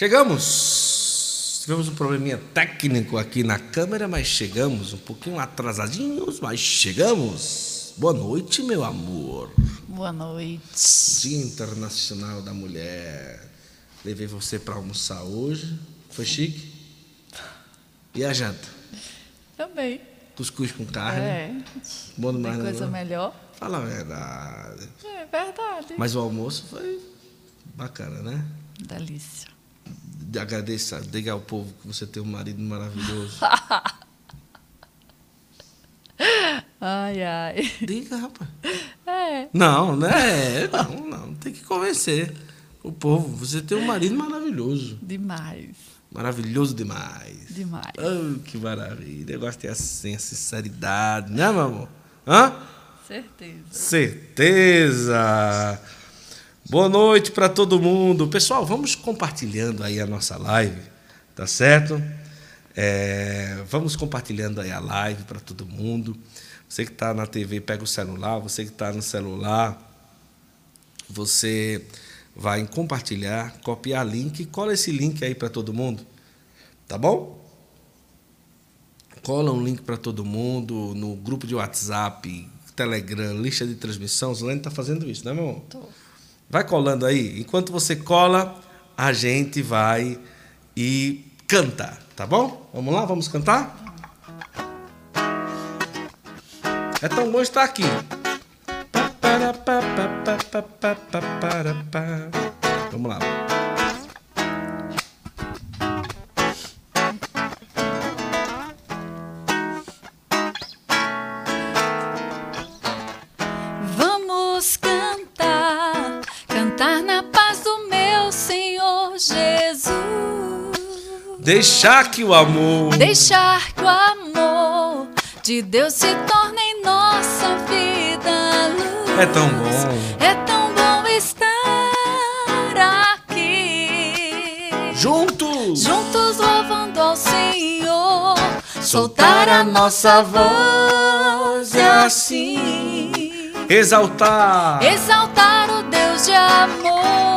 Chegamos! Tivemos um probleminha técnico aqui na câmera, mas chegamos. Um pouquinho atrasadinhos, mas chegamos. Boa noite, meu amor. Boa noite. Dia Internacional da Mulher. Levei você para almoçar hoje. Foi chique? E a janta? Também. Cuscuz com carne. É. Bom demais, Tem né, coisa melhor? Fala a verdade. É verdade. Mas o almoço foi bacana, né? Delícia. Agradeça, diga ao povo que você tem um marido maravilhoso. Ai, ai. Diga, rapaz. É. Não, né? Não, não. Tem que convencer o povo. Você tem um marido maravilhoso. Demais. Maravilhoso demais. Demais. Oh, que maravilha. Eu gosto de ter assim, a sinceridade, né, meu amor? Hã? Certeza. Certeza. Boa noite para todo mundo. Pessoal, vamos compartilhando aí a nossa live, tá certo? É, vamos compartilhando aí a live para todo mundo. Você que está na TV, pega o celular. Você que está no celular, você vai em compartilhar, copiar link cola esse link aí para todo mundo, tá bom? Cola um link para todo mundo no grupo de WhatsApp, Telegram, lista de transmissão. Zulene está fazendo isso, né, meu amor? Tô. Vai colando aí. Enquanto você cola, a gente vai e canta, tá bom? Vamos lá, vamos cantar? É tão bom estar aqui. Vamos lá. Deixar que o amor Deixar que o amor de Deus se torne em nossa vida luz. é tão bom. É tão bom estar aqui. Juntos. Juntos louvando ao Senhor, soltar a nossa voz e assim Exaltar. exaltar o Deus de amor.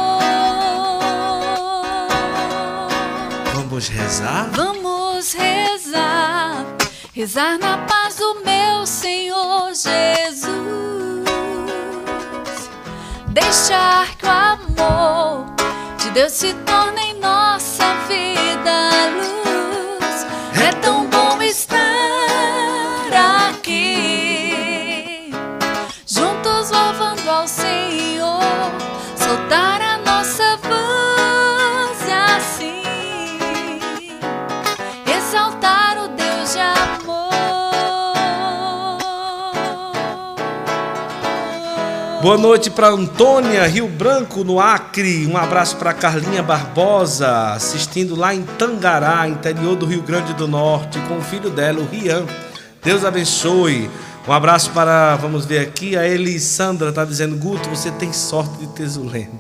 Vamos rezar? Vamos rezar, rezar na paz do meu Senhor Jesus. Deixar que o amor de Deus se torne em nossa vida Boa noite para Antônia, Rio Branco, no Acre. Um abraço para Carlinha Barbosa, assistindo lá em Tangará, interior do Rio Grande do Norte, com o filho dela, o Rian. Deus abençoe. Um abraço para, vamos ver aqui, a Elisandra está dizendo: Guto, você tem sorte de ter Zulene.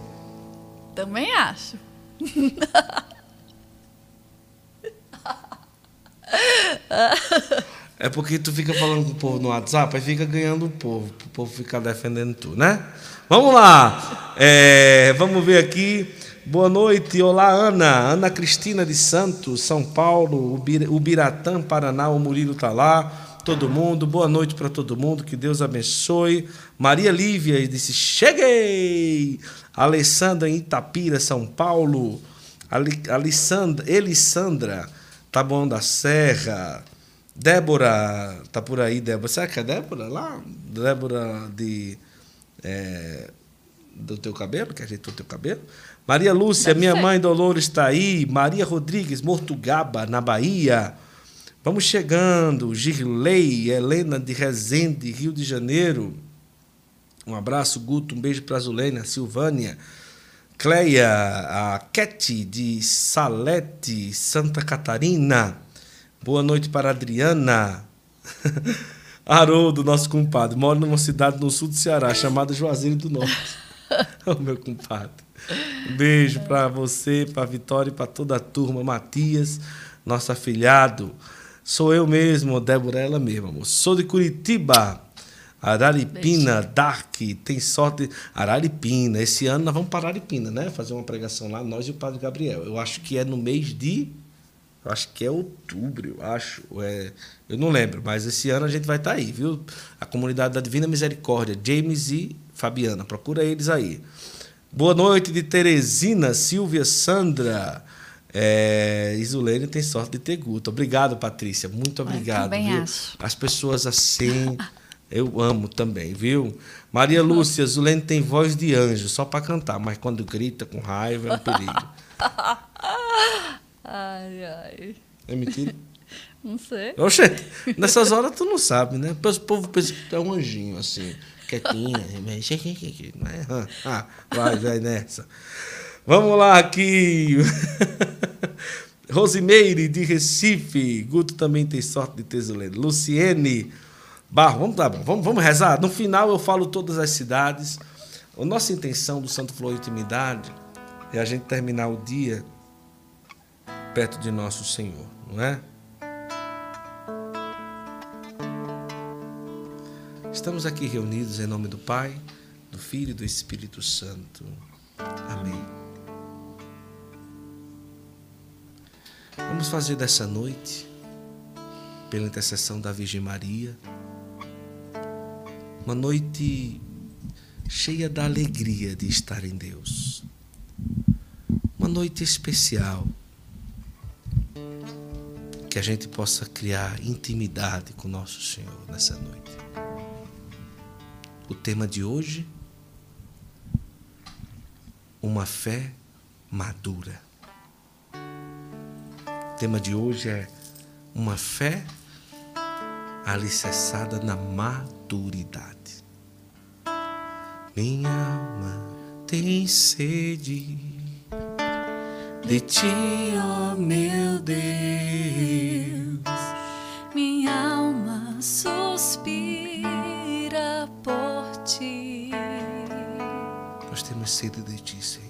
Também acho. É porque tu fica falando com o povo no WhatsApp, aí fica ganhando o povo, o povo fica defendendo tu, né? Vamos lá, É, vamos ver aqui. Boa noite, olá Ana, Ana Cristina de Santos, São Paulo, Ubir- Ubiratã, Paraná, o Murilo tá lá, todo mundo, boa noite para todo mundo, que Deus abençoe. Maria Lívia disse: Cheguei! Alessandra em Itapira, São Paulo, Ali- Alissandra, Elissandra, Taboão da Serra. Débora, tá por aí, Débora. Será que é Débora lá? Débora de. é, do teu cabelo, que ajeitou teu cabelo. Maria Lúcia, Deve minha ser. mãe Dolores está aí. Maria Rodrigues, Mortugaba, na Bahia. Vamos chegando. Girley, Helena de Resende, Rio de Janeiro. Um abraço, Guto. Um beijo para a Zulene, a Silvânia. Cleia, a Keti de Salete, Santa Catarina. Boa noite para a Adriana. Haroldo, nosso compadre, mora numa cidade no sul do Ceará chamada Juazeiro do Norte. Ô, meu compadre. Um beijo para você, para Vitória e para toda a turma. Matias, nosso afilhado. Sou eu mesmo, Débora, ela mesma, amor. Sou de Curitiba. Araripina, Dark, tem sorte. Araripina, esse ano nós vamos para Araripina, né? Fazer uma pregação lá, nós e o Padre Gabriel. Eu acho que é no mês de. Eu acho que é outubro, eu acho. É, eu não lembro, mas esse ano a gente vai estar tá aí, viu? A comunidade da Divina Misericórdia, James e Fabiana, procura eles aí. Boa noite de Teresina, Silvia, Sandra. É, Isulene tem sorte de ter Guto. Obrigado, Patrícia. Muito obrigado. Eu viu? Acho. As pessoas assim. Eu amo também, viu? Maria Lúcia, Zulene tem voz de anjo, só para cantar, mas quando grita com raiva é um perigo. ai, ai. É mentira? Não sei. Oxe, nessas horas tu não sabe, né? O povo pensa que tu é um anjinho, assim, quietinha. Né? ah, vai, vai nessa. Vamos lá aqui. Rosimeire, de Recife. Guto também tem sorte de ter Zulene. Luciene Barro, vamos, bom, vamos, vamos rezar. No final eu falo todas as cidades. A nossa intenção do Santo Flor Intimidade é a gente terminar o dia perto de nosso Senhor, não é? Estamos aqui reunidos em nome do Pai, do Filho e do Espírito Santo. Amém. Vamos fazer dessa noite, pela intercessão da Virgem Maria, uma noite cheia da alegria de estar em Deus. Uma noite especial. Que a gente possa criar intimidade com nosso Senhor nessa noite. O tema de hoje: uma fé madura. O tema de hoje é uma fé alicerçada na maturidade. Minha alma tem sede de ti, ó oh meu Deus. Minha alma suspira por ti. Nós temos sede de ti, Senhor.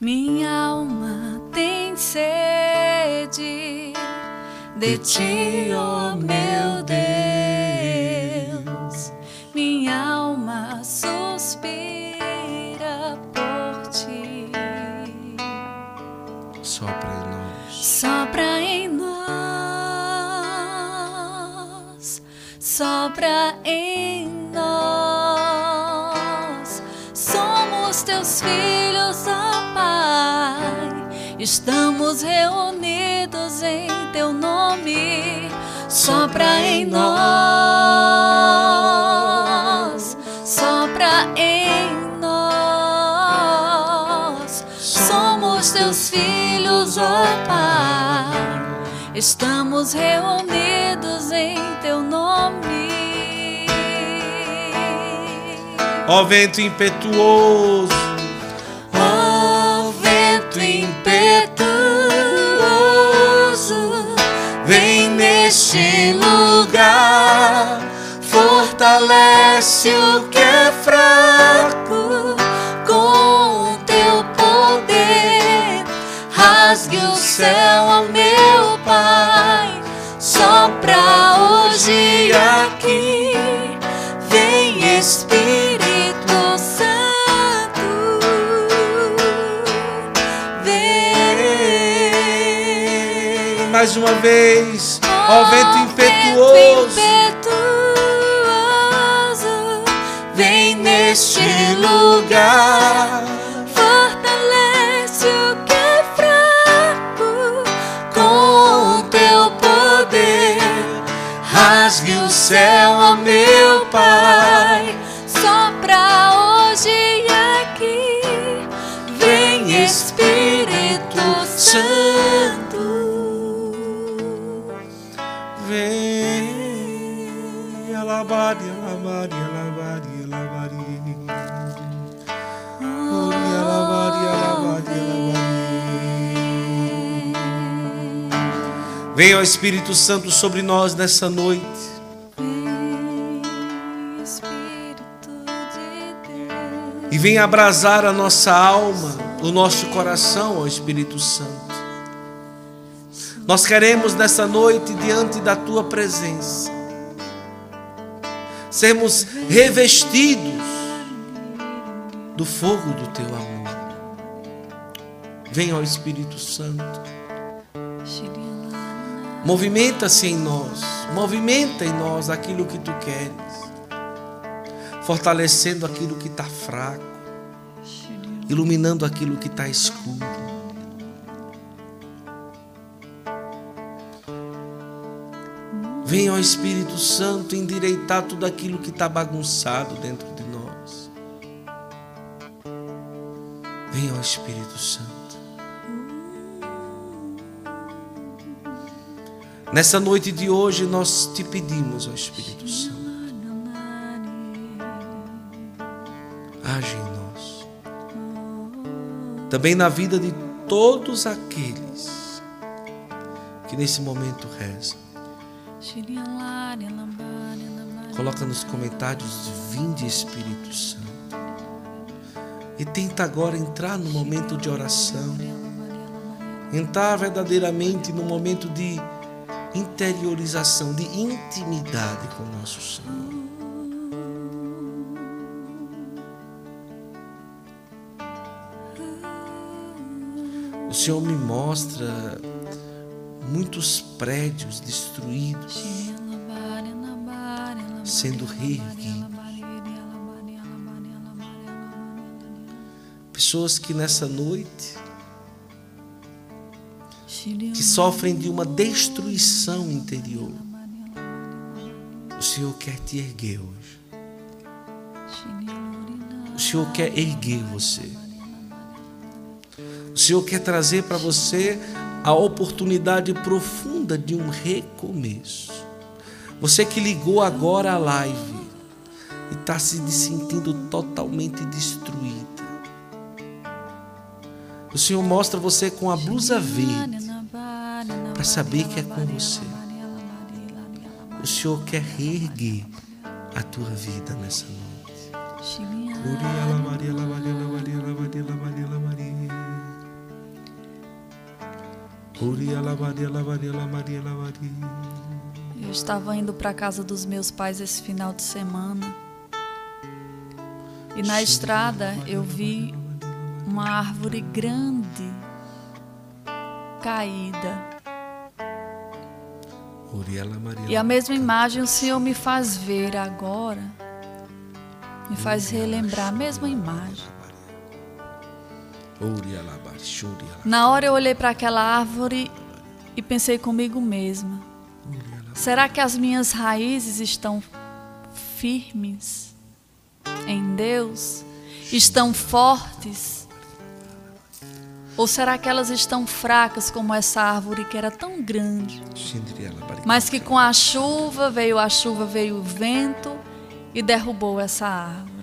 Minha alma tem sede de ti, ó oh meu Deus. Sopra em nós. Sopra em nós. Sopra em nós. Somos teus filhos, ó Pai. Estamos reunidos em teu nome, sopra em nós, estamos reunidos em teu nome. Ó vento impetuoso neste lugar. Fortalece o que é fraco com o teu poder. Rasgue o céu, aqui. Vem Espírito Santo. Vem mais uma vez ó vento impetuoso. Vem neste lugar, céu, ó meu Pai, só pra hoje e aqui. Vem Espírito Santo. labari, labari, labari, labari. Oria, labari, labari, labari. Venha o Espírito Santo sobre nós nessa noite. E venha abrasar a nossa alma, o nosso coração, ó Espírito Santo. Nós queremos nessa noite, diante da tua presença, sermos revestidos do fogo do teu amor. Venha ao Espírito Santo. Movimenta-se em nós, movimenta em nós aquilo que tu queres, fortalecendo aquilo que está fraco, iluminando aquilo que está escuro. Venha ao Espírito Santo endireitar tudo aquilo que está bagunçado dentro de nós. Venha ao Espírito Santo. Nessa noite de hoje nós te pedimos, ó Espírito Santo. Age. Também na vida de todos aqueles que nesse momento rezam. Coloca nos comentários Vinde Espírito Santo. E tenta agora entrar no momento de oração. Entrar verdadeiramente no momento de interiorização, de intimidade com o nosso Senhor. O Senhor me mostra muitos prédios destruídos sendo reerguidos. Pessoas que nessa noite que sofrem de uma destruição interior. O Senhor quer te erguer hoje. O Senhor quer erguer você. O Senhor quer trazer para você a oportunidade profunda de um recomeço. Você que ligou agora a live e está se sentindo totalmente destruída. O Senhor mostra você com a blusa verde para saber que é com você. O Senhor quer reerguer a tua vida nessa noite. Eu estava indo para a casa dos meus pais esse final de semana. E na estrada eu vi uma árvore grande caída. E a mesma imagem o Senhor me faz ver agora, me faz relembrar a mesma imagem. Na hora eu olhei para aquela árvore e pensei comigo mesma: será que as minhas raízes estão firmes em Deus? Estão fortes? Ou será que elas estão fracas como essa árvore que era tão grande? Mas que com a chuva veio a chuva, veio o vento e derrubou essa árvore.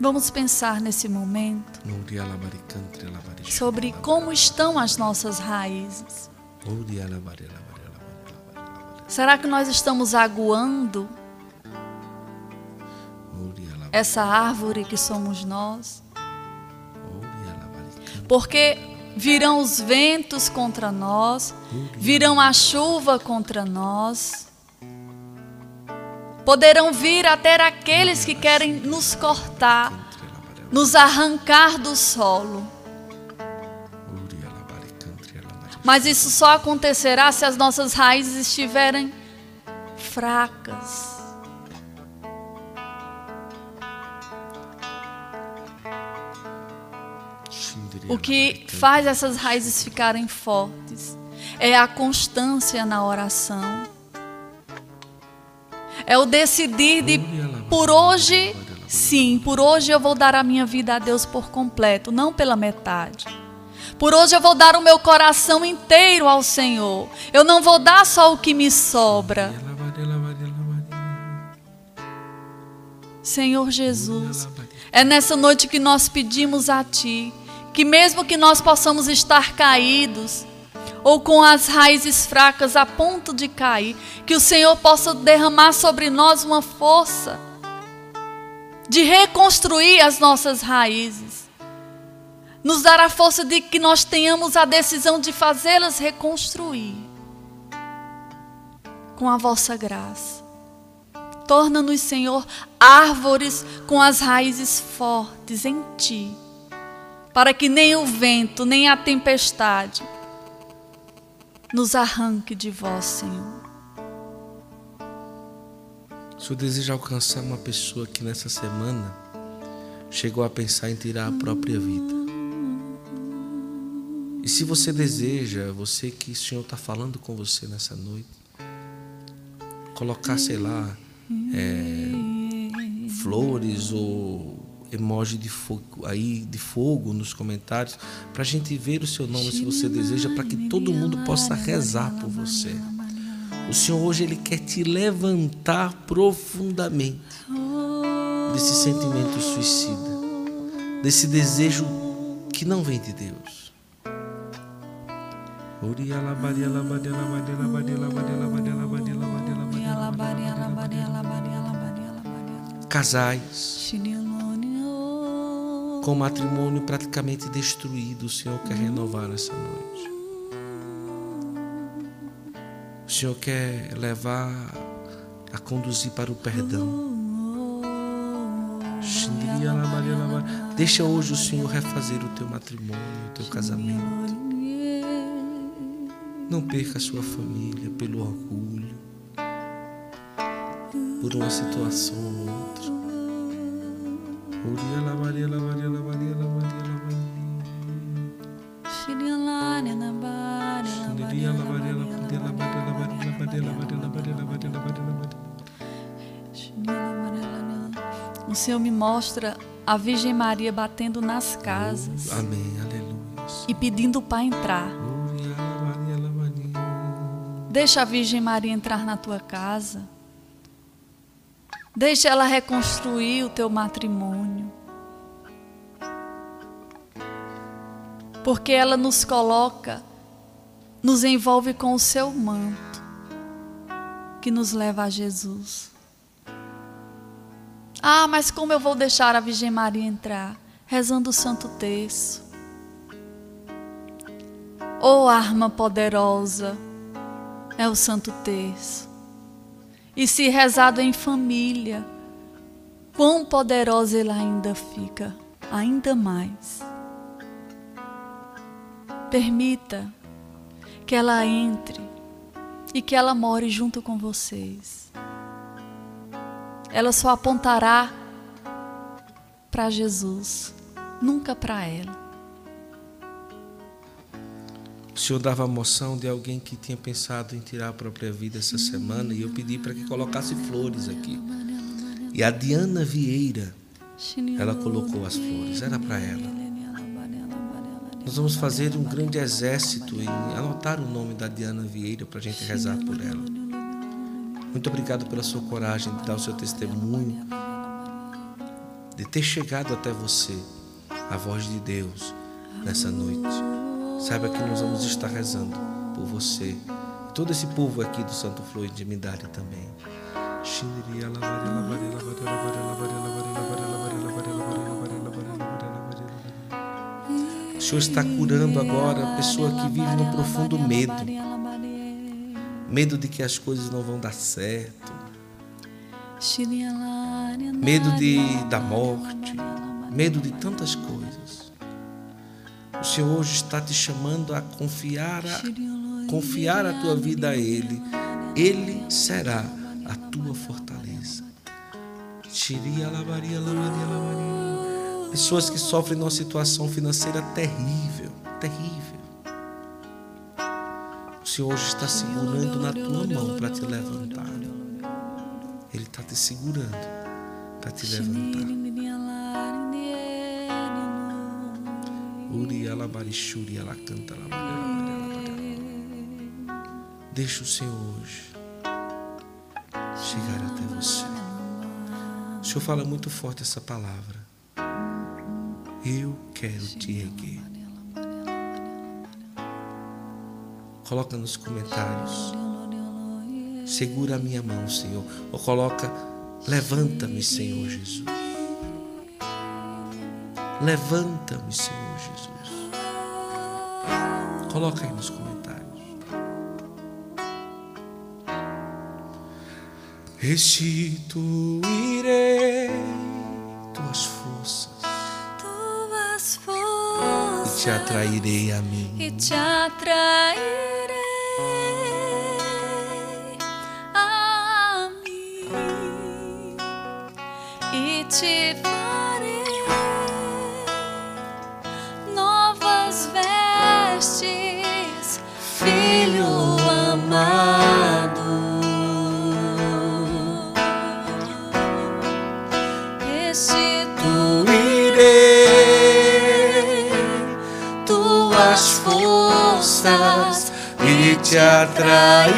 Vamos pensar nesse momento sobre como estão as nossas raízes. Será que nós estamos aguando essa árvore que somos nós? porque virão os ventos contra nós, virão a chuva contra nós. Poderão vir até aqueles que querem nos cortar, nos arrancar do solo. Mas isso só acontecerá se as nossas raízes estiverem fracas. O que faz essas raízes ficarem fortes é a constância na oração. É o decidir de por hoje, sim, por hoje eu vou dar a minha vida a Deus por completo, não pela metade. Por hoje eu vou dar o meu coração inteiro ao Senhor. Eu não vou dar só o que me sobra. Senhor Jesus, é nessa noite que nós pedimos a Ti que mesmo que nós possamos estar caídos, ou com as raízes fracas a ponto de cair, que o Senhor possa derramar sobre nós uma força de reconstruir as nossas raízes. Nos dar a força de que nós tenhamos a decisão de fazê-las reconstruir com a vossa graça. Torna-nos, Senhor, árvores com as raízes fortes em Ti, para que nem o vento, nem a tempestade nos arranque de vós, Senhor. Se eu desejo alcançar uma pessoa que nessa semana chegou a pensar em tirar a própria vida. E se você deseja, você que o Senhor está falando com você nessa noite, colocar, sei lá, é, flores ou emoji de fogo aí de fogo nos comentários para a gente ver o seu nome se você deseja para que todo mundo possa rezar por você. O Senhor hoje ele quer te levantar profundamente desse sentimento suicida, desse desejo que não vem de Deus. Casais com matrimônio praticamente destruído, o Senhor quer renovar nessa noite. O Senhor quer levar a conduzir para o perdão. Deixa hoje o Senhor refazer o teu matrimônio, o teu casamento. Não perca a sua família pelo orgulho, por uma situação. O Senhor me mostra a Virgem Maria batendo nas casas. Amém, aleluia. E pedindo para entrar. Deixa a Virgem Maria entrar na tua casa. Deixa ela reconstruir o teu matrimônio. Porque ela nos coloca, nos envolve com o seu manto, que nos leva a Jesus. Ah, mas como eu vou deixar a Virgem Maria entrar? Rezando o Santo Terço. Oh, arma poderosa é o Santo Terço e se rezado em família, quão poderosa ele ainda fica, ainda mais. Permita que ela entre e que ela more junto com vocês. Ela só apontará para Jesus, nunca para ela. O Senhor dava a moção de alguém que tinha pensado em tirar a própria vida essa semana e eu pedi para que colocasse flores aqui. E a Diana Vieira, ela colocou as flores, era para ela. Nós vamos fazer um grande exército e anotar o nome da Diana Vieira para a gente rezar por ela. Muito obrigado pela sua coragem de dar o seu testemunho, de ter chegado até você a voz de Deus nessa noite. Saiba que nós vamos estar rezando por você. E todo esse povo aqui do Santo Flor de Intimidade também. O Senhor está curando agora a pessoa que vive no profundo medo. Medo de que as coisas não vão dar certo. Medo de, da morte. Medo de tantas coisas. O Senhor hoje está te chamando a confiar a, confiar a tua vida a Ele. Ele será a tua fortaleza. Pessoas que sofrem numa situação financeira terrível, terrível. O Senhor hoje está segurando na tua mão para te levantar. Ele está te segurando para te levantar. Deixa o Senhor hoje chegar até você. O Senhor fala muito forte essa palavra. Eu quero te erguer. Coloca nos comentários. Segura a minha mão, Senhor. Ou coloca, levanta-me, Senhor Jesus. Levanta-me, Senhor Jesus. Coloca aí nos comentários. restituirei te atrairei a mim. E te atrairei a mim e te tuas forças e te atrairei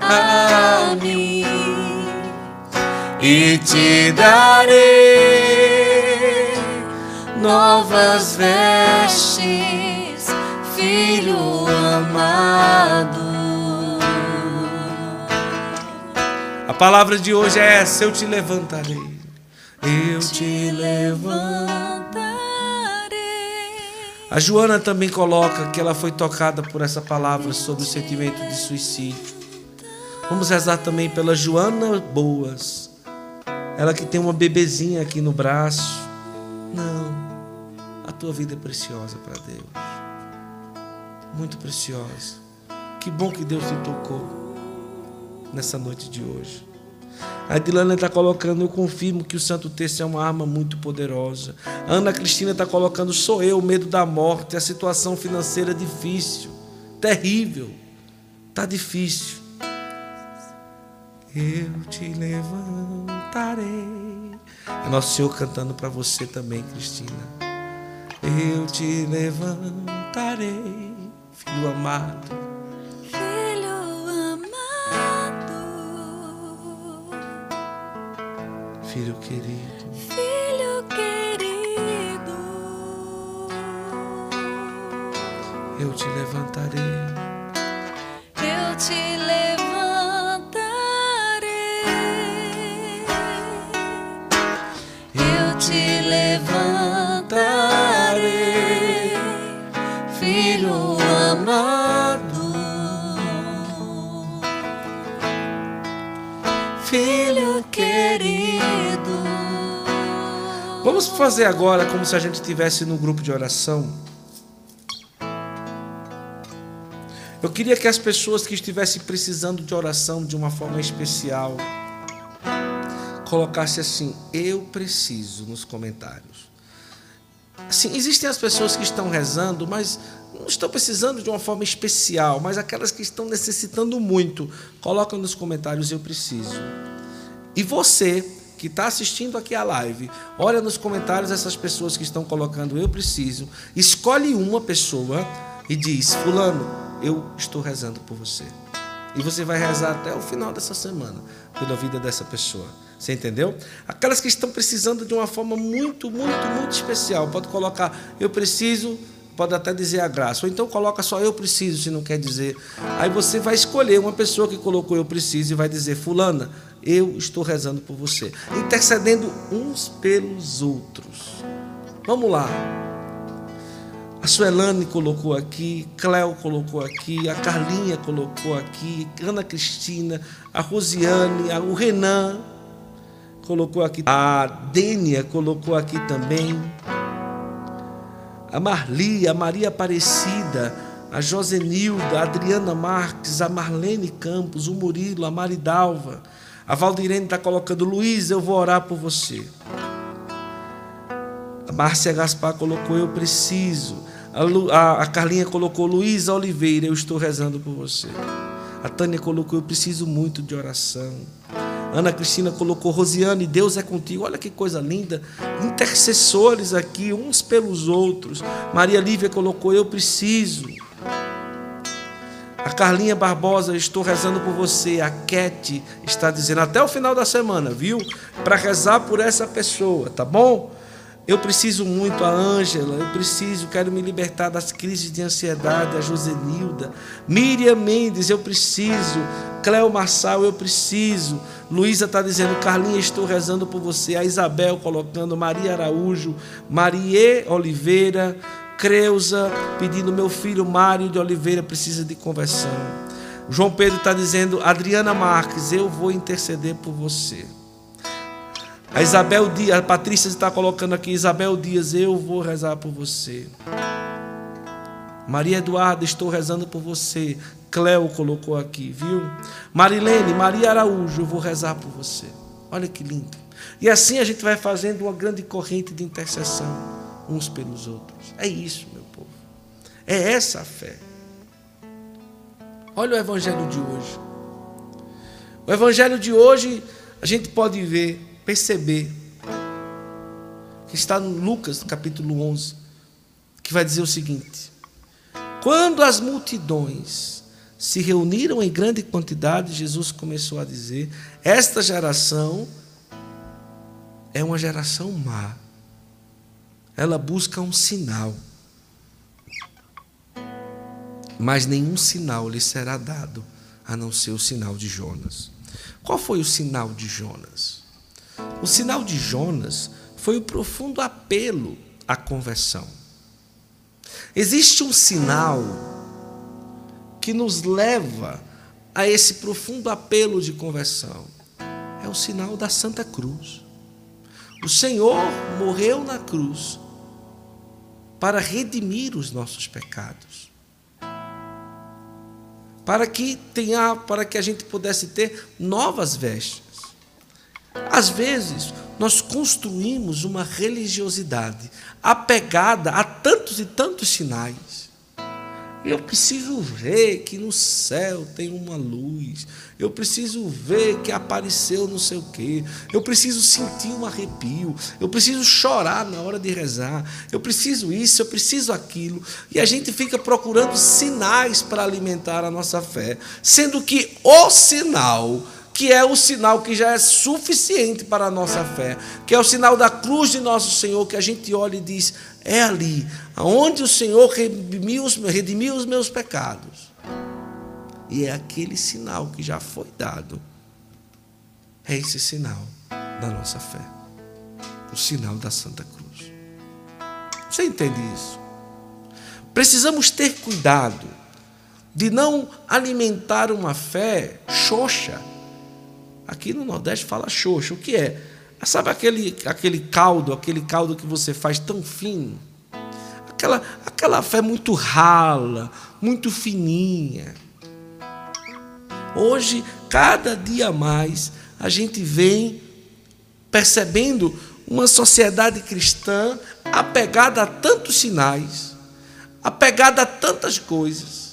a mim e te darei novas vestes, filho amado. A palavra de hoje é essa: eu te levantarei. Eu te levantarei. A Joana também coloca que ela foi tocada por essa palavra sobre o sentimento de suicídio. Vamos rezar também pela Joana Boas. Ela que tem uma bebezinha aqui no braço. Não, a tua vida é preciosa para Deus. Muito preciosa. Que bom que Deus te tocou nessa noite de hoje. A Dilana está colocando, eu confirmo que o Santo Texto é uma arma muito poderosa. A Ana Cristina está colocando, sou eu, o medo da morte, a situação financeira difícil, terrível, está difícil. Eu te levantarei. É nosso Senhor cantando para você também, Cristina. Eu te levantarei, filho amado. Filho querido. Filho querido. Eu te levantarei. Eu te levantarei. Eu te levantarei. Filho amado. Filho querido. Vamos fazer agora como se a gente estivesse no grupo de oração. Eu queria que as pessoas que estivessem precisando de oração de uma forma especial colocassem assim: Eu preciso nos comentários. Sim, existem as pessoas que estão rezando, mas não estão precisando de uma forma especial, mas aquelas que estão necessitando muito, colocam nos comentários: Eu preciso. E você que está assistindo aqui a live, olha nos comentários essas pessoas que estão colocando eu preciso, escolhe uma pessoa e diz: Fulano, eu estou rezando por você. E você vai rezar até o final dessa semana pela vida dessa pessoa. Você entendeu? Aquelas que estão precisando de uma forma muito, muito, muito especial. Pode colocar, eu preciso, pode até dizer a graça. Ou então coloca só eu preciso, se não quer dizer. Aí você vai escolher uma pessoa que colocou eu preciso e vai dizer, fulana, eu estou rezando por você, intercedendo uns pelos outros. Vamos lá. A Suelane colocou aqui, Cléo colocou aqui, a Carlinha colocou aqui, Ana Cristina, a Rosiane, o Renan colocou aqui, a Dênia colocou aqui também, a Marli, a Maria Aparecida, a Josenilda, a Adriana Marques, a Marlene Campos, o Murilo, a Maridalva, a Valdirene está colocando, Luiz, eu vou orar por você. A Márcia Gaspar colocou, eu preciso. A, Lu, a, a Carlinha colocou, Luiz Oliveira, eu estou rezando por você. A Tânia colocou, eu preciso muito de oração. Ana Cristina colocou, Rosiane, Deus é contigo. Olha que coisa linda. Intercessores aqui, uns pelos outros. Maria Lívia colocou, eu preciso. A Carlinha Barbosa, estou rezando por você. A Cat está dizendo até o final da semana, viu? Para rezar por essa pessoa, tá bom? Eu preciso muito, a Ângela, eu preciso, quero me libertar das crises de ansiedade, a Josenilda. Miriam Mendes, eu preciso. Cléo Marçal, eu preciso. Luísa está dizendo, Carlinha, estou rezando por você. A Isabel colocando, Maria Araújo, Marie Oliveira, Creuza pedindo: meu filho Mário de Oliveira precisa de conversão. João Pedro está dizendo: Adriana Marques, eu vou interceder por você. A Isabel Dias, a Patrícia está colocando aqui: Isabel Dias, eu vou rezar por você. Maria Eduarda, estou rezando por você. Cléo colocou aqui, viu? Marilene, Maria Araújo, eu vou rezar por você. Olha que lindo. E assim a gente vai fazendo uma grande corrente de intercessão uns pelos outros. É isso, meu povo. É essa a fé. Olha o evangelho de hoje. O evangelho de hoje, a gente pode ver, perceber, que está no Lucas, capítulo 11, que vai dizer o seguinte: Quando as multidões se reuniram em grande quantidade, Jesus começou a dizer: Esta geração é uma geração má. Ela busca um sinal mas nenhum sinal lhe será dado a não ser o sinal de Jonas. Qual foi o sinal de Jonas? O sinal de Jonas foi o profundo apelo à conversão. Existe um sinal que nos leva a esse profundo apelo de conversão. É o sinal da Santa Cruz. O Senhor morreu na cruz para redimir os nossos pecados para que tenha, para que a gente pudesse ter novas vestes. Às vezes, nós construímos uma religiosidade apegada a tantos e tantos sinais eu preciso ver que no céu tem uma luz. Eu preciso ver que apareceu não sei o quê. Eu preciso sentir um arrepio. Eu preciso chorar na hora de rezar. Eu preciso isso, eu preciso aquilo. E a gente fica procurando sinais para alimentar a nossa fé, sendo que o sinal que é o sinal que já é suficiente para a nossa fé, que é o sinal da cruz de nosso Senhor, que a gente olha e diz: é ali, aonde o Senhor redimiu os, redimiu os meus pecados. E é aquele sinal que já foi dado. É esse sinal da nossa fé. O sinal da Santa Cruz. Você entende isso? Precisamos ter cuidado de não alimentar uma fé xoxa Aqui no Nordeste fala xoxo. O que é? Sabe aquele, aquele caldo, aquele caldo que você faz tão fino? Aquela, aquela fé muito rala, muito fininha. Hoje, cada dia mais, a gente vem percebendo uma sociedade cristã apegada a tantos sinais, apegada a tantas coisas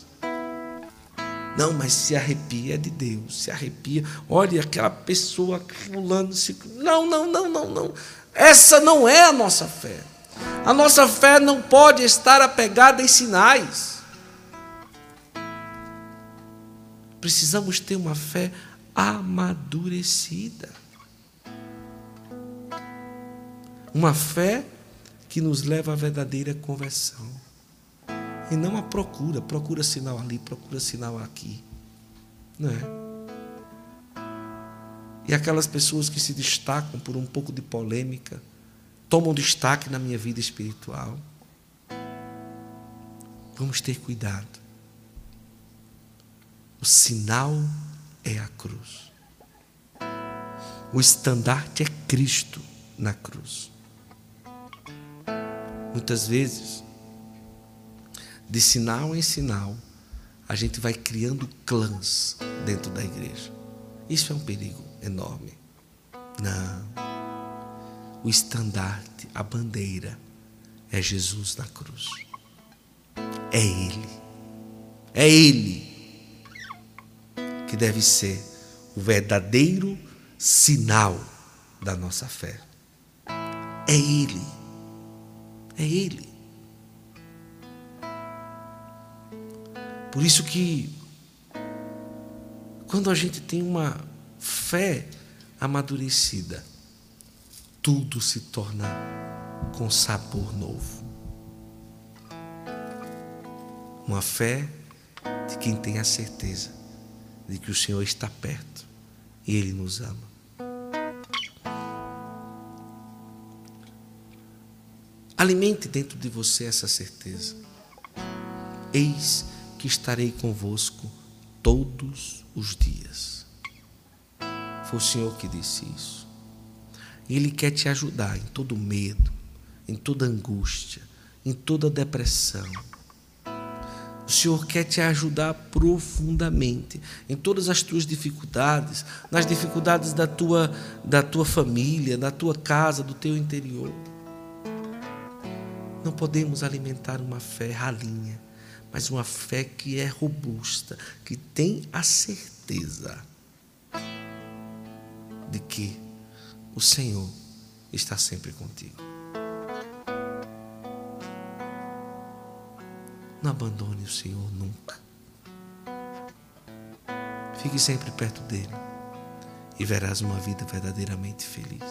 não, mas se arrepia de Deus, se arrepia. Olha aquela pessoa pulando. Se... Não, não, não, não, não. Essa não é a nossa fé. A nossa fé não pode estar apegada em sinais. Precisamos ter uma fé amadurecida. Uma fé que nos leva à verdadeira conversão. E não a procura, procura sinal ali, procura sinal aqui. Não é? E aquelas pessoas que se destacam por um pouco de polêmica, tomam destaque na minha vida espiritual. Vamos ter cuidado. O sinal é a cruz. O estandarte é Cristo na cruz. Muitas vezes, de sinal em sinal, a gente vai criando clãs dentro da igreja. Isso é um perigo enorme. Não. O estandarte, a bandeira, é Jesus na cruz. É Ele. É Ele que deve ser o verdadeiro sinal da nossa fé. É Ele. É Ele. Por isso que quando a gente tem uma fé amadurecida, tudo se torna com sabor novo. Uma fé de quem tem a certeza de que o Senhor está perto e Ele nos ama. Alimente dentro de você essa certeza. Eis que estarei convosco todos os dias. Foi o Senhor que disse isso. Ele quer te ajudar em todo medo, em toda angústia, em toda depressão. O Senhor quer te ajudar profundamente em todas as tuas dificuldades, nas dificuldades da tua, da tua família, da tua casa, do teu interior. Não podemos alimentar uma fé ralinha, mas uma fé que é robusta, que tem a certeza de que o Senhor está sempre contigo. Não abandone o Senhor nunca. Fique sempre perto dele e verás uma vida verdadeiramente feliz.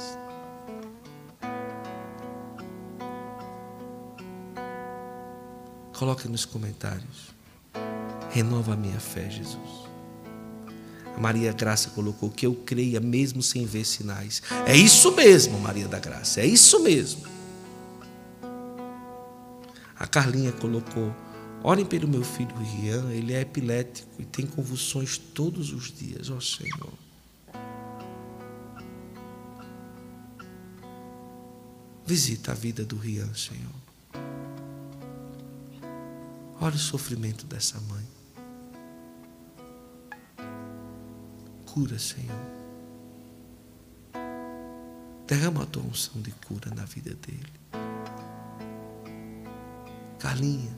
Coloque nos comentários. Renova a minha fé, Jesus. A Maria Graça colocou que eu creia mesmo sem ver sinais. É isso mesmo, Maria da Graça, é isso mesmo. A Carlinha colocou Orem pelo meu filho Rian, ele é epilético e tem convulsões todos os dias, ó Senhor. Visita a vida do Rian, Senhor. Olha o sofrimento dessa mãe. Cura, Senhor. Derrama a tua unção de cura na vida dele. Carlinha,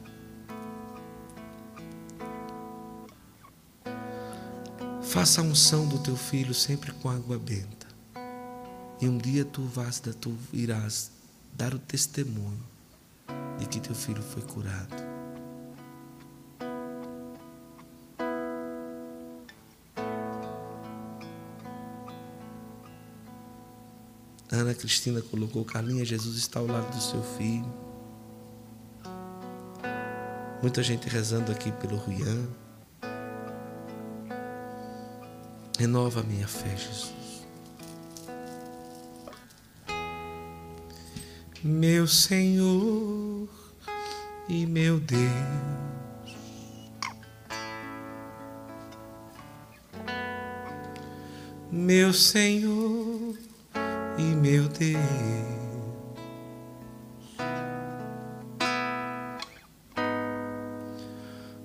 Faça a unção do teu filho sempre com água benta. E um dia tu, vas, tu irás dar o testemunho de que teu filho foi curado. Ana Cristina colocou, Carlinha, Jesus está ao lado do seu filho. Muita gente rezando aqui pelo Ruian. Renova a minha fé, Jesus. Meu Senhor e meu Deus. Meu Senhor e meu Deus.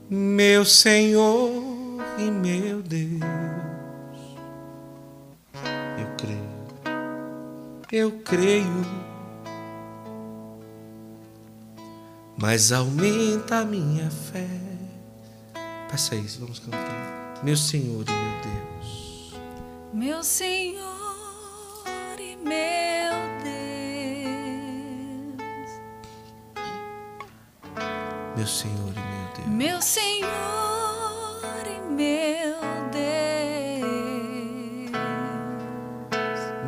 Meu Senhor e meu Deus. eu creio. Mas aumenta a minha fé. Peça isso, vamos cantar. Meu Senhor e meu Deus. Meu Senhor Senhor e meu Deus. Meu Senhor e meu Deus.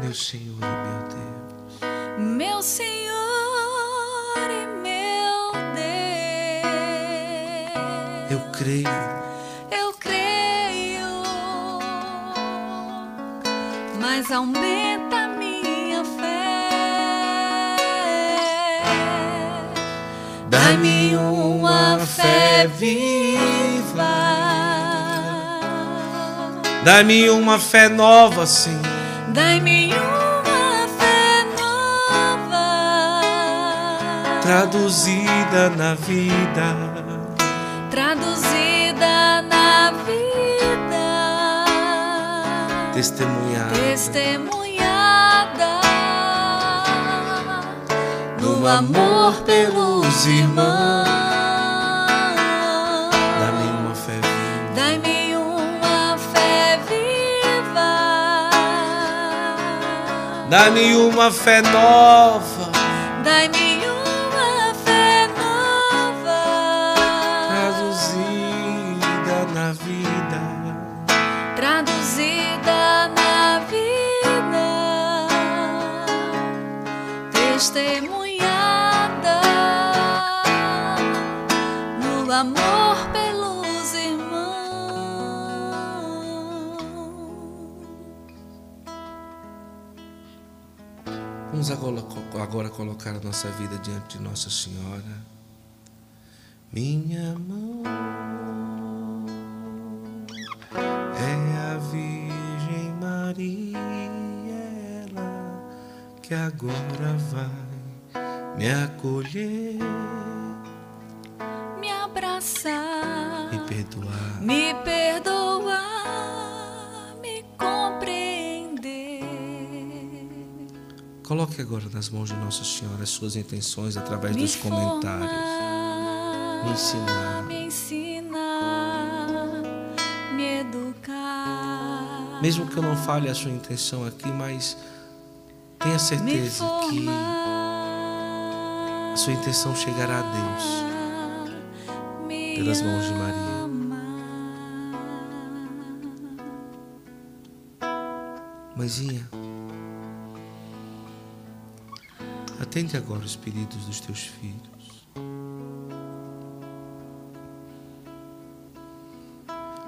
Meu Senhor e meu meu Senhor e meu Deus. Eu creio. Eu creio, mas aumenta fé viva. Dá-me uma fé nova, Senhor. Dá-me uma traduzida na vida, traduzida na vida, testemunhada, testemunhada no amor pelos irmãos. Dá-me uma fé nova, Vamos agora, agora colocar a nossa vida diante de Nossa Senhora. Minha mão é a Virgem Maria, ela que agora vai me acolher, me abraçar, me perdoar, me perdoar Coloque agora nas mãos de Nossa Senhora as suas intenções através me dos comentários. Formar, me ensinar, me ensinar, me educar. Mesmo que eu não fale a sua intenção aqui, mas Tenha certeza que a sua intenção chegará a Deus pelas mãos de Maria. Mãezinha, atende agora os pedidos dos teus filhos.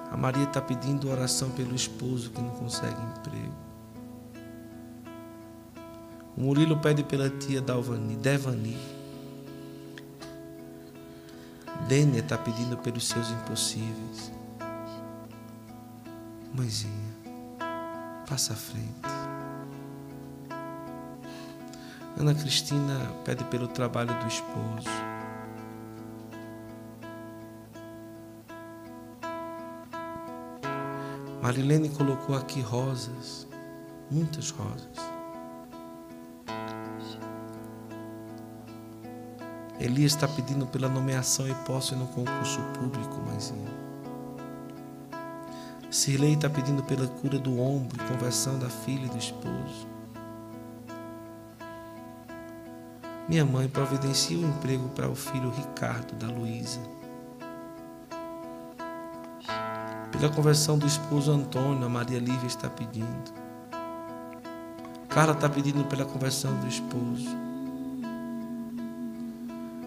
A Maria está pedindo oração pelo esposo que não consegue emprego. O Murilo pede pela tia Dalvani, Devani. Dênia está pedindo pelos seus impossíveis. Mãezinha, passa à frente. Ana Cristina pede pelo trabalho do esposo. Marilene colocou aqui rosas, muitas rosas. Elias está pedindo pela nomeação e posse no concurso público, mãezinha. Sirlei está pedindo pela cura do ombro e conversão da filha e do esposo. Minha mãe providencia o um emprego para o filho Ricardo da Luísa. Pela conversão do esposo Antônio, a Maria Lívia está pedindo. Carla está pedindo pela conversão do esposo.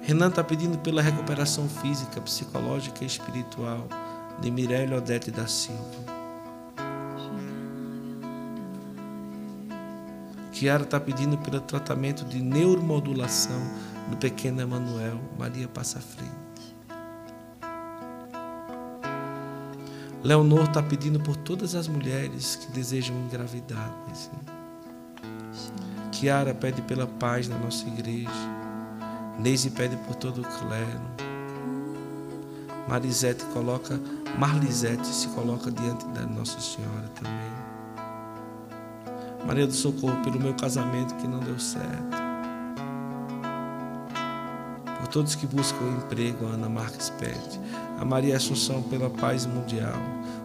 Renan está pedindo pela recuperação física, psicológica e espiritual de Mirelle Odete da Silva. Kiara está pedindo pelo tratamento de neuromodulação do pequeno Emanuel. Maria passa à frente. Leonor está pedindo por todas as mulheres que desejam engravidar. Kiara pede pela paz na nossa igreja. Neise pede por todo o clero. Marisete coloca, Marlisete se coloca diante da Nossa Senhora também. Maria do Socorro, pelo meu casamento que não deu certo. Por todos que buscam emprego, a Ana Marques pede. A Maria Assunção pela paz mundial.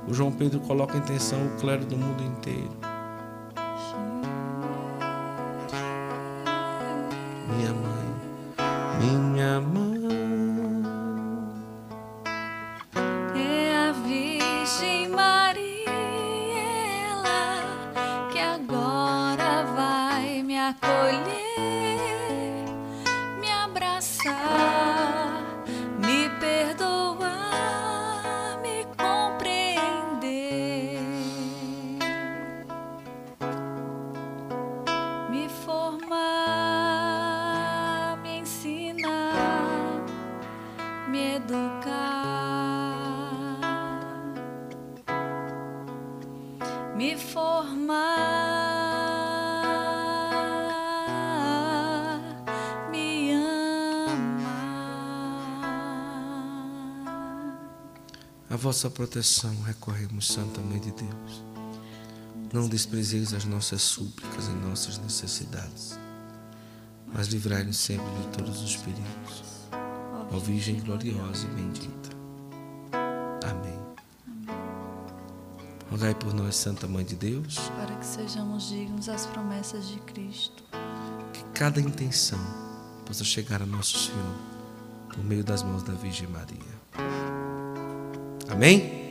O João Pedro coloca em tensão o clero do mundo inteiro. Vossa proteção recorremos, Santa Mãe de Deus. Não desprezeis as nossas súplicas e nossas necessidades, mas livrai-nos sempre de todos os perigos. Ó Virgem gloriosa e bendita. Amém. Rogai por nós, Santa Mãe de Deus, para que sejamos dignos das promessas de Cristo. Que cada intenção possa chegar a nosso Senhor por meio das mãos da Virgem Maria. Amém? Amém.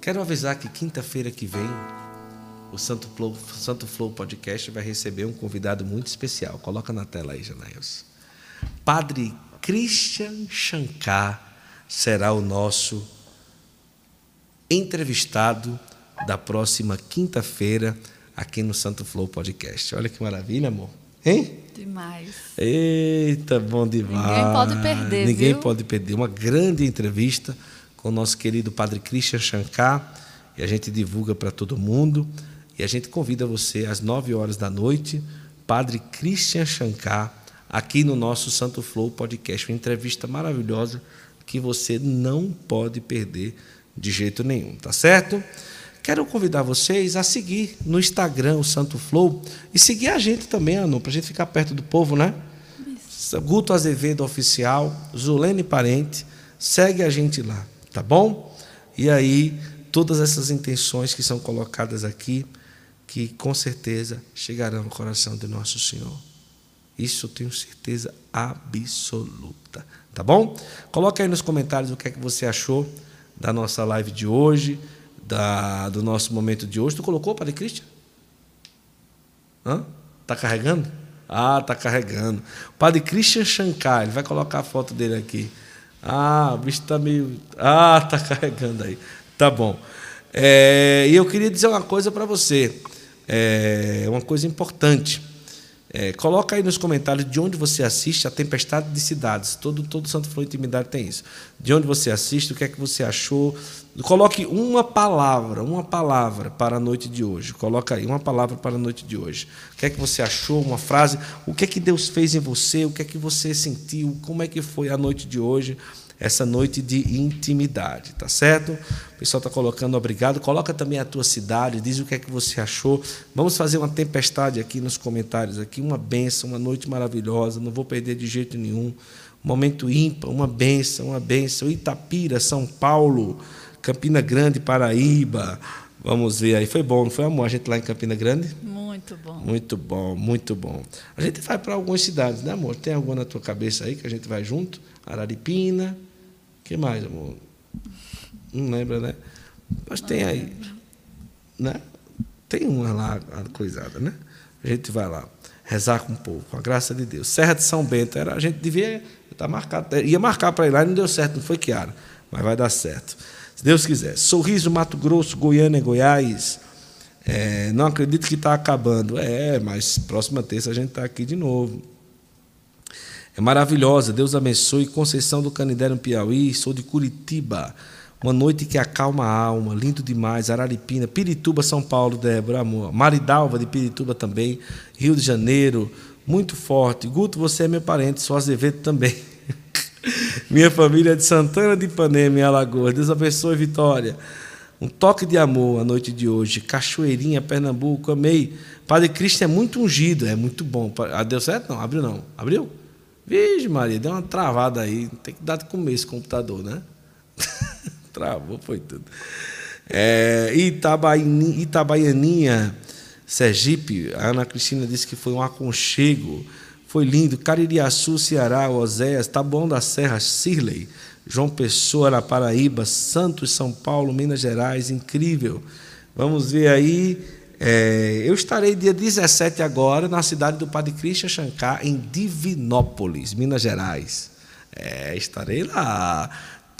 Quero avisar que quinta-feira que vem o Santo Flow, Santo Flow Podcast vai receber um convidado muito especial. Coloca na tela aí, Janails. Padre Christian Shankar será o nosso entrevistado da próxima quinta-feira aqui no Santo Flow Podcast. Olha que maravilha, amor. Hein? Demais. Eita, bom demais. Ninguém pode perder. Ninguém viu? pode perder. Uma grande entrevista com o nosso querido Padre Christian Shankar. E a gente divulga para todo mundo. E a gente convida você às 9 horas da noite, Padre Christian Shankar, aqui no nosso Santo Flow Podcast, uma entrevista maravilhosa que você não pode perder de jeito nenhum, tá certo? Quero convidar vocês a seguir no Instagram o Santo Flow e seguir a gente também, Anu, para a gente ficar perto do povo, né? Isso. Guto Azevedo Oficial, Zulene Parente, segue a gente lá, tá bom? E aí, todas essas intenções que são colocadas aqui, que com certeza chegarão ao coração do nosso Senhor. Isso eu tenho certeza absoluta, tá bom? Coloca aí nos comentários o que é que você achou da nossa live de hoje da, do nosso momento de hoje. Tu colocou, Padre Cristian? Hã? Tá carregando? Ah, tá carregando. Padre Christian Shankar, ele vai colocar a foto dele aqui. Ah, o bicho tá meio. Ah, tá carregando aí. Tá bom. É, e eu queria dizer uma coisa para você. É uma coisa importante. É, coloca aí nos comentários de onde você assiste a Tempestade de Cidades. Todo, todo Santo Flow Intimidade tem isso. De onde você assiste, o que é que você achou. Coloque uma palavra, uma palavra para a noite de hoje. Coloca aí, uma palavra para a noite de hoje. O que é que você achou, uma frase. O que é que Deus fez em você, o que é que você sentiu, como é que foi a noite de hoje essa noite de intimidade, tá certo? O pessoal está colocando obrigado. Coloca também a tua cidade, diz o que é que você achou. Vamos fazer uma tempestade aqui nos comentários aqui, uma benção, uma noite maravilhosa, não vou perder de jeito nenhum. Um momento ímpar, uma benção, uma benção. Itapira, São Paulo, Campina Grande, Paraíba. Vamos ver aí. Foi bom, não foi amor? A gente lá em Campina Grande? Muito bom. Muito bom, muito bom. A gente vai para algumas cidades, né, amor? Tem alguma na tua cabeça aí que a gente vai junto? Araripina, que mais, amor? Não lembra, né? Mas tem aí. Né? Tem uma lá, coisada, né? A gente vai lá rezar com o povo, com a graça de Deus. Serra de São Bento, era, a gente devia tá marcado, ia marcar para ir lá e não deu certo, não foi Kiara, mas vai dar certo. Se Deus quiser. Sorriso, Mato Grosso, Goiânia, Goiás. É, não acredito que está acabando. É, mas próxima terça a gente está aqui de novo. É maravilhosa. Deus abençoe. Conceição do Canidé, no Piauí. Sou de Curitiba. Uma noite que acalma a alma. Lindo demais. Araripina. Pirituba, São Paulo, Débora, amor. Maridalva, de Pirituba também. Rio de Janeiro. Muito forte. Guto, você é meu parente. Sou Azevedo também. Minha família é de Santana de Ipanema, em Alagoas. Deus abençoe, Vitória. Um toque de amor a noite de hoje. Cachoeirinha, Pernambuco. Amei. Padre Cristo é muito ungido. É muito bom. Ah, deu certo? Não. Abriu não. Abriu? Vixe, Maria, deu uma travada aí. Tem que dar de comer esse computador, né? Travou, foi tudo. É, Itabaianinha, Sergipe, a Ana Cristina disse que foi um aconchego. Foi lindo. Caririaçu, Ceará, Oséias, Taboão da Serra, Sirley, João Pessoa, na Paraíba, Santos, São Paulo, Minas Gerais, incrível. Vamos ver aí é, eu estarei dia 17 agora na cidade do Padre Christian Shankar, em Divinópolis, Minas Gerais. É, estarei lá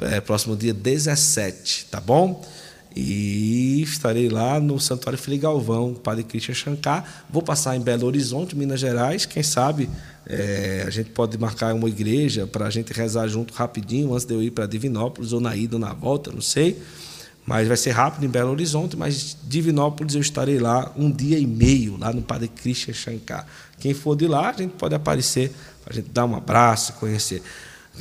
é, próximo dia 17, tá bom? E estarei lá no Santuário Filho Galvão, Padre Christian Shankar. Vou passar em Belo Horizonte, Minas Gerais. Quem sabe é, a gente pode marcar uma igreja para a gente rezar junto rapidinho antes de eu ir para Divinópolis, ou na ida ou na volta, não sei. Mas vai ser rápido em Belo Horizonte, mas Divinópolis eu estarei lá um dia e meio, lá no Padre Christian Shankar. Quem for de lá, a gente pode aparecer, a gente dar um abraço, conhecer.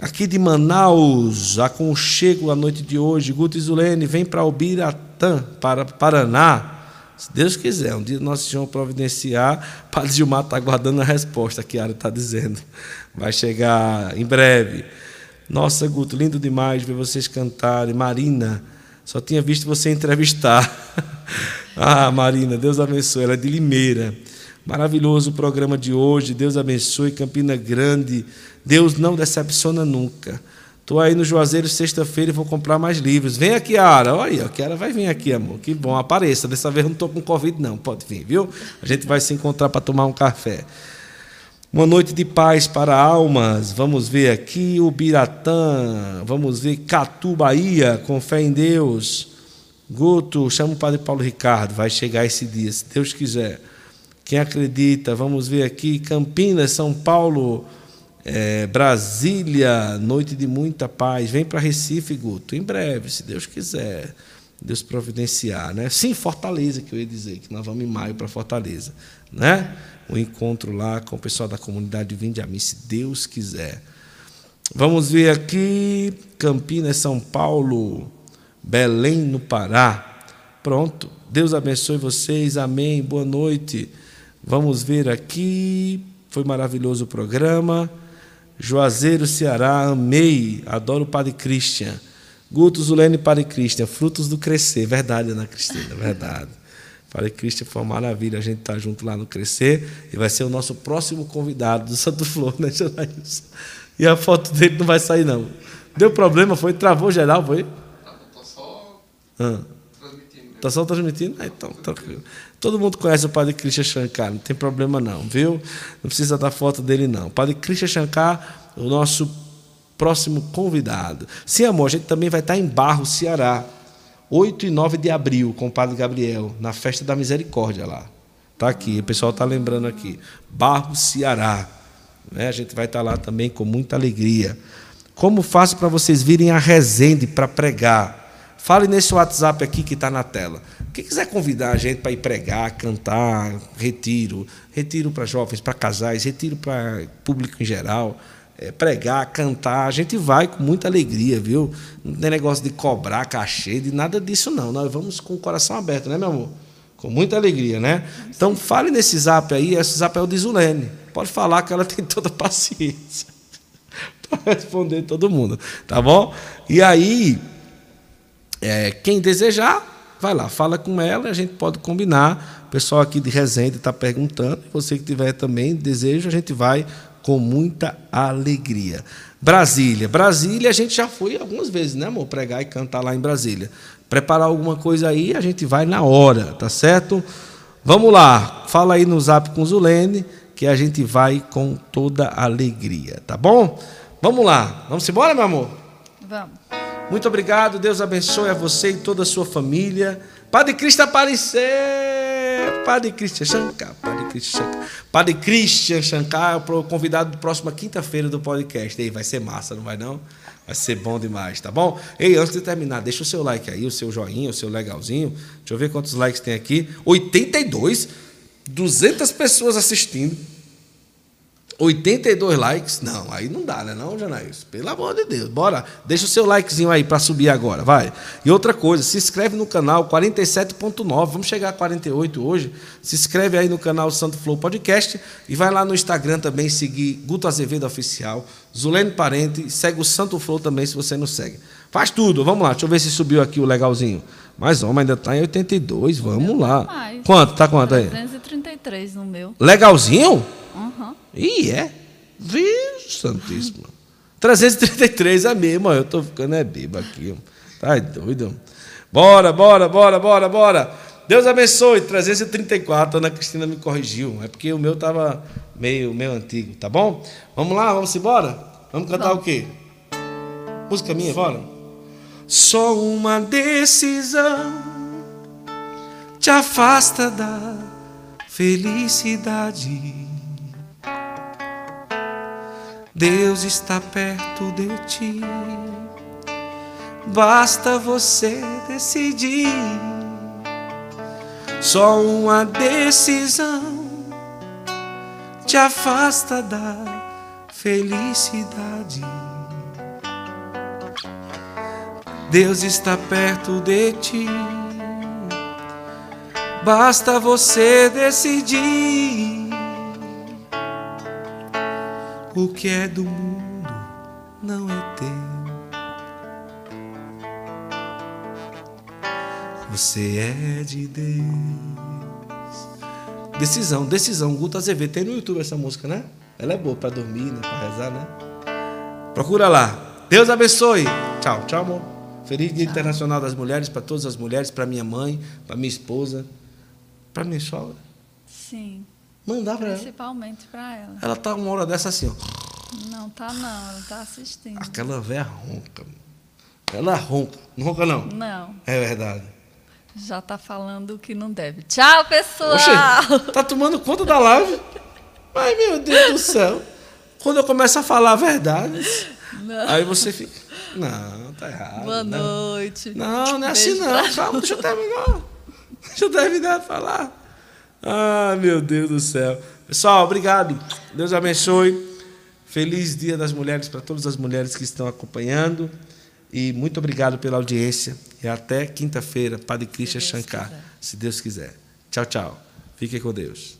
Aqui de Manaus, aconchego a noite de hoje, Guto e Zulene, vem para Albiratã, para Paraná. Se Deus quiser, um dia Nosso Senhor providenciar, Padre Gilmar está aguardando a resposta que a Ara está dizendo. Vai chegar em breve. Nossa, Guto, lindo demais ver vocês cantarem. Marina, só tinha visto você entrevistar. ah, Marina, Deus abençoe. Ela é de Limeira. Maravilhoso o programa de hoje. Deus abençoe. Campina Grande. Deus não decepciona nunca. Estou aí no Juazeiro sexta-feira e vou comprar mais livros. Vem aqui, Ara. Olha a Kiara vai vir aqui, amor. Que bom, apareça. Dessa vez eu não estou com Covid, não. Pode vir, viu? A gente vai se encontrar para tomar um café. Uma noite de paz para almas. Vamos ver aqui o Biratã. Vamos ver Catu, Bahia, com fé em Deus. Guto, chama o Padre Paulo Ricardo. Vai chegar esse dia, se Deus quiser. Quem acredita? Vamos ver aqui Campinas, São Paulo, é, Brasília. Noite de muita paz. Vem para Recife, Guto, em breve, se Deus quiser. Deus providenciar, né? Sim, Fortaleza, que eu ia dizer, que nós vamos em maio para Fortaleza, né? O encontro lá com o pessoal da comunidade Vinde a mim, se Deus quiser. Vamos ver aqui, Campinas, São Paulo, Belém, no Pará. Pronto. Deus abençoe vocês. Amém. Boa noite. Vamos ver aqui. Foi maravilhoso o programa. Juazeiro, Ceará, amei. Adoro o Padre Christian. Guto Zulene Padre Cristian, frutos do crescer. Verdade, Ana Cristina, verdade. Padre Cristian foi uma maravilha, a gente está junto lá no Crescer e vai ser o nosso próximo convidado do Santo Flor, né, Janaílson? E a foto dele não vai sair, não. Deu problema, foi? Travou geral, foi? Está só ah. transmitindo. Está só transmitindo? Ah, então, tranquilo. Todo mundo conhece o Padre Christian Shankar, não tem problema não, viu? Não precisa da foto dele, não. O Padre Christian Shankar, o nosso próximo convidado. Sim, amor, a gente também vai estar em Barro, Ceará, 8 e 9 de abril, com o Padre Gabriel, na Festa da Misericórdia lá. Está aqui, o pessoal está lembrando aqui. Barro, Ceará. Né? A gente vai estar lá também com muita alegria. Como faço para vocês virem a Resende para pregar? Fale nesse WhatsApp aqui que está na tela. Quem quiser convidar a gente para ir pregar, cantar, retiro, retiro para jovens, para casais, retiro para público em geral, é, pregar, cantar, a gente vai com muita alegria, viu? Não tem negócio de cobrar cachê, de nada disso, não. Nós vamos com o coração aberto, né, meu amor? Com muita alegria, né? Então, fale nesse zap aí, esse zap é o de Zulene. Pode falar que ela tem toda paciência para responder todo mundo, tá bom? E aí, é, quem desejar, vai lá, fala com ela, a gente pode combinar. O pessoal aqui de Resende está perguntando. Você que tiver também desejo, a gente vai com muita alegria. Brasília. Brasília a gente já foi algumas vezes, né, amor? Pregar e cantar lá em Brasília. Preparar alguma coisa aí, a gente vai na hora, tá certo? Vamos lá. Fala aí no zap com Zulene, que a gente vai com toda alegria, tá bom? Vamos lá. Vamos embora, meu amor? Vamos. Muito obrigado. Deus abençoe a você e toda a sua família. Padre Cristo aparecer! Padre Cristian Shankar, Padre Cristian Shankar. Padre Christian Shankar, convidado próxima quinta-feira do podcast. Aí vai ser massa, não vai não? Vai ser bom demais, tá bom? Ei, antes de terminar, deixa o seu like aí, o seu joinha, o seu legalzinho. Deixa eu ver quantos likes tem aqui. 82, 200 pessoas assistindo. 82 likes? Não, aí não dá, né, não, Janaíus? Pelo amor de Deus. Bora, deixa o seu likezinho aí para subir agora, vai. E outra coisa, se inscreve no canal 47.9, vamos chegar a 48 hoje. Se inscreve aí no canal Santo Flow Podcast e vai lá no Instagram também seguir Guto Azevedo Oficial, Zulene Parente, segue o Santo Flow também se você não segue. Faz tudo, vamos lá, deixa eu ver se subiu aqui o legalzinho. Mas, homem, ainda está em 82, vamos lá. Tá mais. Quanto? Tá quanto aí? 333 no meu. Legalzinho? Uhum. Ih, é? Viu, Santíssimo. 333 é mesmo, eu tô ficando é biba aqui. Tá doido? Bora, bora, bora, bora, bora. Deus abençoe. 334, a Ana Cristina me corrigiu. É porque o meu tava meio, meio antigo, tá bom? Vamos lá, vamos embora? Vamos cantar o quê? Música minha, bora? Só uma decisão te afasta da felicidade. Deus está perto de ti. Basta você decidir. Só uma decisão te afasta da felicidade. Deus está perto de ti. Basta você decidir. O que é do mundo não é teu. Você é de Deus. Decisão, decisão. Guto Azevedo. Tem no YouTube essa música, né? Ela é boa para dormir, né? para rezar, né? Procura lá. Deus abençoe. Tchau, tchau, amor. Feliz Dia tchau. Internacional das Mulheres para todas as mulheres, para minha mãe, para minha esposa, para minha sogra. Sim. Mandar para ela. Principalmente para ela. Ela tá uma hora dessa assim, ó. Não tá não, ela tá assistindo. Aquela velha ronca. Ela ronca. Não ronca não? Não. É verdade. Já tá falando o que não deve. Tchau, pessoal. Oxe, tá tomando conta da live? Ai, meu Deus do céu. Quando eu começo a falar a verdade, não. aí você fica. Não, tá errado. Boa né? noite. Não, não é assim não. Calma, deixa eu terminar. Deixa eu terminar de falar. Ah, meu Deus do céu. Pessoal, obrigado. Deus abençoe. Feliz Dia das Mulheres para todas as mulheres que estão acompanhando. E muito obrigado pela audiência. E até quinta-feira, Padre Christian Shankar, se Deus quiser. Tchau, tchau. Fique com Deus.